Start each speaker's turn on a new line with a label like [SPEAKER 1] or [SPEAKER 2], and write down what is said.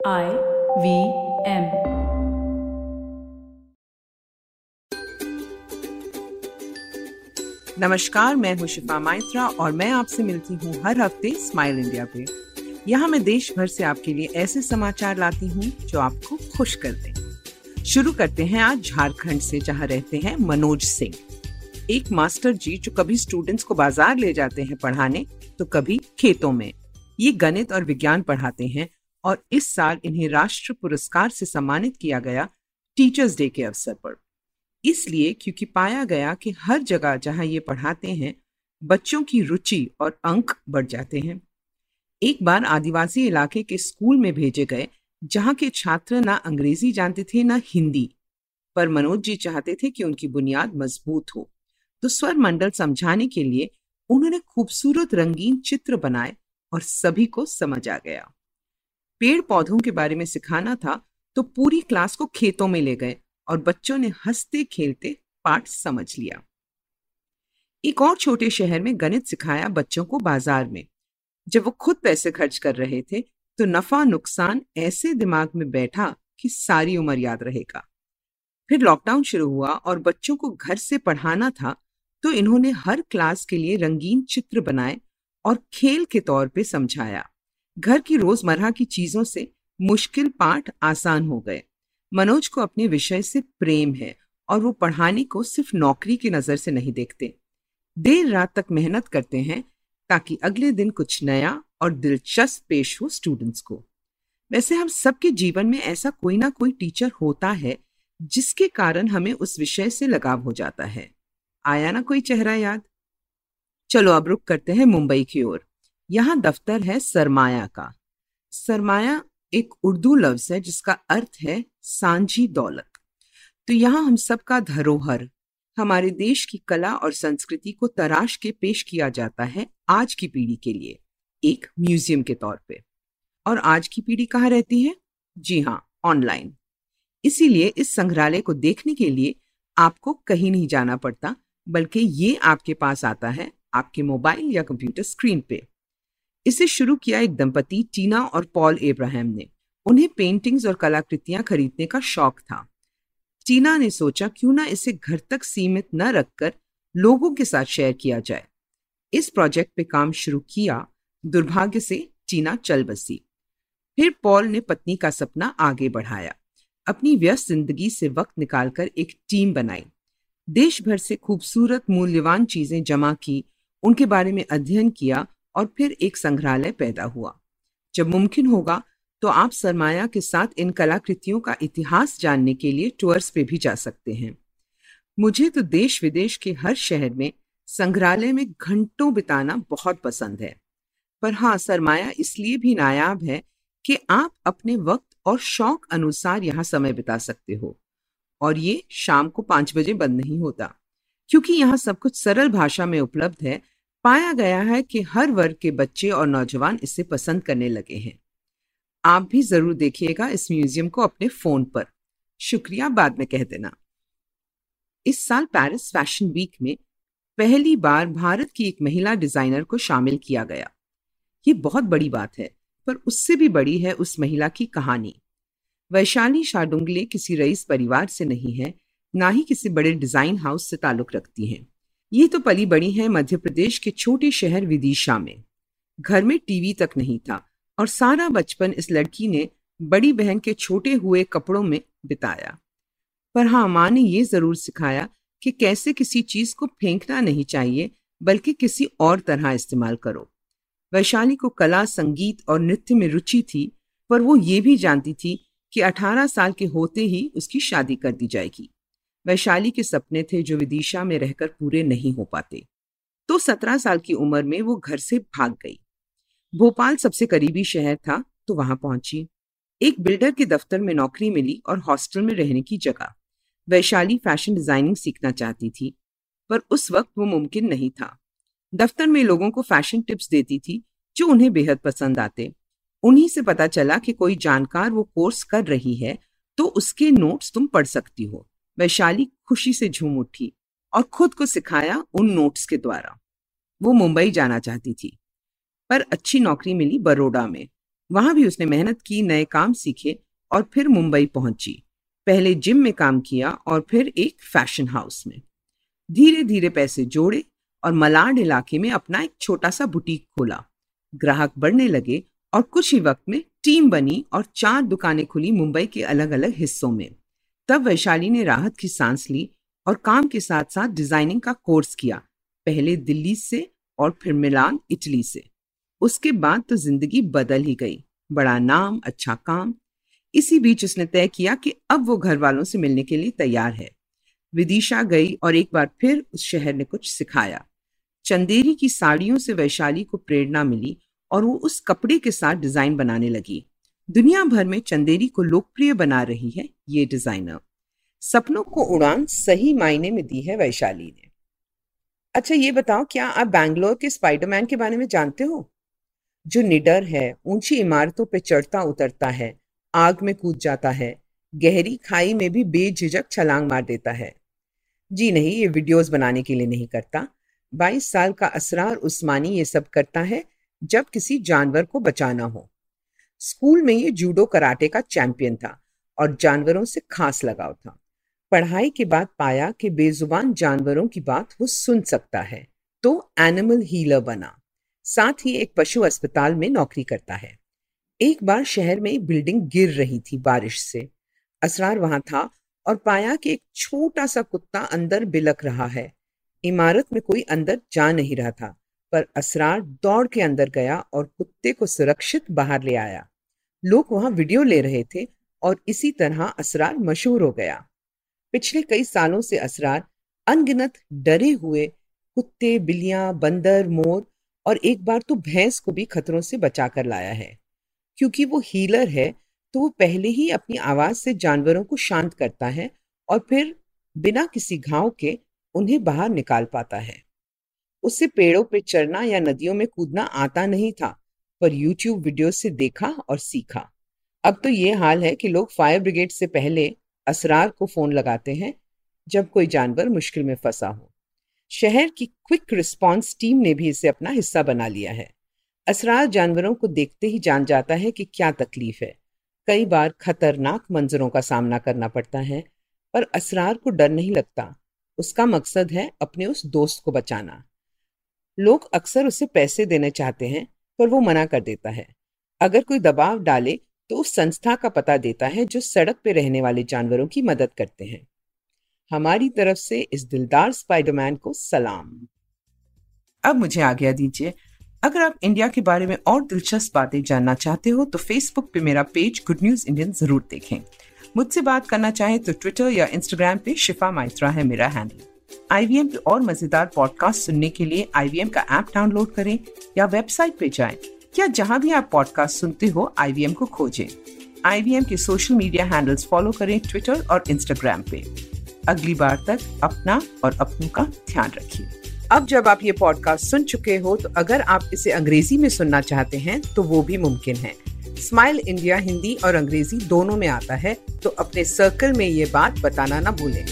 [SPEAKER 1] I V M.
[SPEAKER 2] नमस्कार, मैं हूँ शिफा माइत्रा और मैं आपसे मिलती हूँ हर हफ़्ते स्माइल इंडिया पे। यहाँ मैं देश भर से आपके लिए ऐसे समाचार लाती हूँ जो आपको खुश कर दें। शुरू करते हैं आज झारखंड से, जहाँ रहते हैं मनोज सिंह। एक मास्टर जी जो कभी स्टूडेंट्स को बाज़ार ले जाते हैं पढ़ाने तो कभी खेतों में। ये गणित और विज्ञान पढ़ाते हैं और इस साल इन्हें राष्ट्र पुरस्कार से सम्मानित किया गया टीचर्स डे के अवसर पर। इसलिए क्योंकि पाया गया कि हर जगह जहाँ ये पढ़ाते हैं, बच्चों की रुचि और अंक बढ़ जाते हैं। एक बार आदिवासी इलाके के स्कूल में भेजे गए, जहाँ के छात्र ना अंग्रेज़ी जानते थे, ना हिंदी। पर मनोज जी चाहते थे कि उनकी बुनियाद मज़बूत हो। तो स्वर मंडल समझाने के लिए उन्होंने खूबसूरत रंगीन चित्र बनाए और सभी को समझ आ गया। पेड़ पौधों के बारे में सिखाना था तो पूरी क्लास को खेतों में ले गए और बच्चों ने हँसते खेलते पाठ समझ लिया। एक और छोटे शहर में गणित सिखाया बच्चों को बाज़ार में। जब वो खुद पैसे खर्च कर रहे थे तो नफा नुकसान ऐसे दिमाग में बैठा कि सारी उम्र याद रहेगा। फिर लॉकडाउन शुरू हुआ और बच्चों को घर से पढ़ाना था तो इन्होंने हर क्लास के लिए रंगीन चित्र बनाए और खेल के तौर पे समझाया। घर की रोज़मर्रा की चीज़ों से मुश्किल पाठ आसान हो गए। मनोज को अपने विषय से प्रेम है और वो पढ़ाने को सिर्फ़ नौकरी की नज़र से नहीं देखते। देर रात तक मेहनत करते हैं ताकि अगले दिन कुछ नया और दिलचस्प पेश हो स्टूडेंट्स को। वैसे हम सबके जीवन में ऐसा कोई ना कोई टीचर होता है जिसके कारण हमें उस विषय से लगाव हो जाता है। आया ना कोई चेहरा याद? चलो अब रुक करते हैं मुंबई की ओर। यहाँ दफ्तर है सरमाया का। सरमाया एक उर्दू लफ्ज है, जिसका अर्थ है सांझी दौलत। तो यहाँ हम सबका धरोहर, हमारे देश की कला और संस्कृति को तराश के पेश किया जाता है आज की पीढ़ी के लिए, एक म्यूज़ियम के तौर पे। और आज की पीढ़ी कहाँ रहती है? जी हाँ ऑनलाइन। इसीलिए इस संग्रहालय को देखने के लिए आपको कहीं नहीं जाना पड़ता, बल्कि ये आपके पास आता है आपके मोबाइल या कंप्यूटर स्क्रीन पे। इसे शुरू किया एक दंपति, टीना और पॉल एब्राहम ने। उन्हें पेंटिंग्स और कलाकृतियाँ खरीदने का शौक था। टीना ने सोचा, क्यों ना इसे घर तक सीमित न रखकर लोगों के साथ शेयर किया जाए? इस प्रोजेक्ट पे काम शुरू किया। दुर्भाग्य से टीना चल बसी। फिर पॉल ने पत्नी का सपना आगे बढ़ाया। अपनी व्यस्त ज़िंदगी से वक्त निकालकर एक टीम बनाई। देश भर से खूबसूरत, मूल्यवान चीज़ें जमा की। उनके बारे में अध्ययन किया। और फिर एक संग्रहालय पैदा हुआ। जब मुमकिन होगा तो आप सरमाया के साथ इन कलाकृतियों का इतिहास जानने के लिए टूर्स पे भी जा सकते हैं। मुझे तो देश विदेश के हर शहर में संग्रहालय में घंटों बिताना बहुत पसंद है। पर हाँ सरमाया इसलिए भी नायाब है कि आप अपने वक्त और शौक अनुसार यहाँ समय बिता सकते हो। और ये शाम को पाँच बजे बंद नहीं होता, क्योंकि यहाँ सब कुछ सरल भाषा में उपलब्ध है पाया गया है कि हर वर्ग के बच्चे और नौजवान इसे पसंद करने लगे हैं। आप भी ज़रूर देखिएगा इस म्यूज़ियम को अपने फ़ोन पर। शुक्रिया, बाद में कह देना। इस साल पेरिस फ़ैशन वीक में पहली बार भारत की एक महिला डिज़ाइनर को शामिल किया गया। ये बहुत बड़ी बात है, पर उससे भी बड़ी है उस महिला की कहानी। वैशाली शाडुंगले किसी रईस परिवार से नहीं है, ना ही किसी बड़े डिज़ाइन हाउस से ताल्लुक रखती हैं। ये तो पली बड़ी है मध्य प्रदेश के छोटे शहर विदिशा में। घर में टीवी तक नहीं था और सारा बचपन इस लड़की ने बड़ी बहन के छोटे हुए कपड़ों में बिताया। पर हाँ माँ ने ये ज़रूर सिखाया कि कैसे किसी चीज़ को फेंकना नहीं चाहिए, बल्कि किसी और तरह इस्तेमाल करो। वैशाली को कला, संगीत और नृत्य में रुचि थी, पर वो ये भी जानती थी कि 18 साल के होते ही उसकी शादी कर दी जाएगी। वैशाली के सपने थे जो विदिशा में रहकर पूरे नहीं हो पाते। तो सत्रह साल की उम्र में वो घर से भाग गई। भोपाल सबसे करीबी शहर था तो वहाँ पहुँची। एक बिल्डर के दफ्तर में नौकरी मिली और हॉस्टल में रहने की जगह। वैशाली फ़ैशन डिज़ाइनिंग सीखना चाहती थी, पर उस वक्त वो मुमकिन नहीं था। दफ्तर में लोगों को फ़ैशन टिप्स देती थी, जो उन्हें बेहद पसंद आते। उन्हीं से पता चला कि कोई जानकार वो कोर्स कर रही है तो उसके नोट्स तुम पढ़ सकती हो। वैशाली खुशी से झूम उठी और खुद को सिखाया उन नोट्स के द्वारा। वो मुंबई जाना चाहती थी, पर अच्छी नौकरी मिली बड़ोड़ा में। वहाँ भी उसने मेहनत की, नए काम सीखे और फिर मुंबई पहुँची। पहले जिम में काम किया और फिर एक फ़ैशन हाउस में। धीरे धीरे पैसे जोड़े और मलाड इलाके में अपना एक छोटा सा बुटीक खोला। ग्राहक बढ़ने लगे और कुछ ही वक्त में टीम बनी और चार दुकानें खुली मुंबई के अलग अलग हिस्सों में। तब वैशाली ने राहत की सांस ली और काम के साथ साथ डिज़ाइनिंग का कोर्स किया, पहले दिल्ली से और फिर मिलान, इटली से। उसके बाद तो ज़िंदगी बदल ही गई, बड़ा नाम अच्छा काम। इसी बीच उसने तय किया कि अब वो घर वालों से मिलने के लिए तैयार है। विदिशा गई और एक बार फिर उस शहर ने कुछ सिखाया। चंदेरी की साड़ियों से वैशाली को प्रेरणा मिली और वो उस कपड़े के साथ डिज़ाइन बनाने लगी। दुनिया भर में चंदेरी को लोकप्रिय बना रही है ये डिज़ाइनर। सपनों को उड़ान सही मायने में दी है वैशाली ने। अच्छा ये बताओ, क्या आप बैंगलोर के स्पाइडरमैन के बारे में जानते हो? जो निडर है, ऊँची इमारतों पर चढ़ता उतरता है, आग में कूद जाता है, गहरी खाई में भी बेझिझक छलांग मार देता है। जी नहीं, ये वीडियोस बनाने के लिए नहीं करता। 22 साल का असरार उस्मानी ये सब करता है जब किसी जानवर को बचाना हो। स्कूल में ये जूडो कराटे का चैंपियन था और जानवरों से खास लगाव था। पढ़ाई के बाद पाया कि बेजुबान जानवरों की बात वो सुन सकता है तो एनिमल हीलर बना। साथ ही एक पशु अस्पताल में नौकरी करता है। एक बार शहर में बिल्डिंग गिर रही थी बारिश से। असरार वहाँ था और पाया कि एक छोटा सा कुत्ता अंदर बिलक रहा है। इमारत में कोई अंदर जा नहीं रहा था। पर असरार दौड़ के अंदर गया और कुत्ते को सुरक्षित बाहर ले आया। लोग वहाँ वीडियो ले रहे थे और इसी तरह असरार मशहूर हो गया। पिछले कई सालों से असरार अनगिनत डरे हुए कुत्ते, बिल्लियाँ, बंदर, मोर और एक बार तो भैंस को भी खतरों से बचा कर लाया है। क्योंकि वो हीलर है तो वो पहले ही अपनी आवाज़ से जानवरों को शांत करता है और फिर बिना किसी घाव के उन्हें बाहर निकाल पाता है। उसे पेड़ों पे चढ़ना या नदियों में कूदना आता नहीं था, पर यूट्यूब वीडियो से देखा और सीखा। अब तो ये हाल है कि लोग फायर ब्रिगेड से पहले असरार को फ़ोन लगाते हैं, जब कोई जानवर मुश्किल में फंसा हो। शहर की क्विक रिस्पांस टीम ने भी इसे अपना हिस्सा बना लिया है। असरार जानवरों को देखते ही जान जाता है कि क्या तकलीफ़ है। कई बार खतरनाक मंजरों का सामना करना पड़ता है, पर असरार को डर नहीं लगता। उसका मकसद है अपने उस दोस्त को बचाना। लोग अक्सर उसे पैसे देने चाहते हैं, पर वो मना कर देता है। अगर कोई दबाव डाले तो उस संस्था का पता देता है जो सड़क पर रहने वाले जानवरों की मदद करते हैं। हमारी तरफ़ से इस दिलदार स्पाइडरमैन को सलाम। अब मुझे आज्ञा दीजिए, अगर आप इंडिया के बारे में और दिलचस्प बातें जानना चाहते हो तो फेसबुक पे मेरा पेज गुड न्यूज़ इंडियन ज़रूर देखें। मुझसे बात करना चाहे तो ट्विटर या इंस्टाग्राम पे शिफा माइत्रा है मेरा हैंडल आईवीएम के और मज़ेदार पॉडकास्ट सुनने के लिए आईवीएम का ऐप डाउनलोड करें या वेबसाइट पे जाएँ, या जहाँ भी आप पॉडकास्ट सुनते हो आईवीएम को खोजें। आईवीएम के सोशल मीडिया हैंडल्स फॉलो करें ट्विटर और इंस्टाग्राम पे। अगली बार तक अपना और अपनों का ध्यान रखिए। अब जब आप ये पॉडकास्ट सुन चुके हो तो अगर आप इसे अंग्रेज़ी में सुनना चाहते हैं तो वो भी मुमकिन है। स्माइल इंडिया हिंदी और अंग्रेज़ी दोनों में आता है तो अपने सर्कल में ये बात बताना ना भूलें।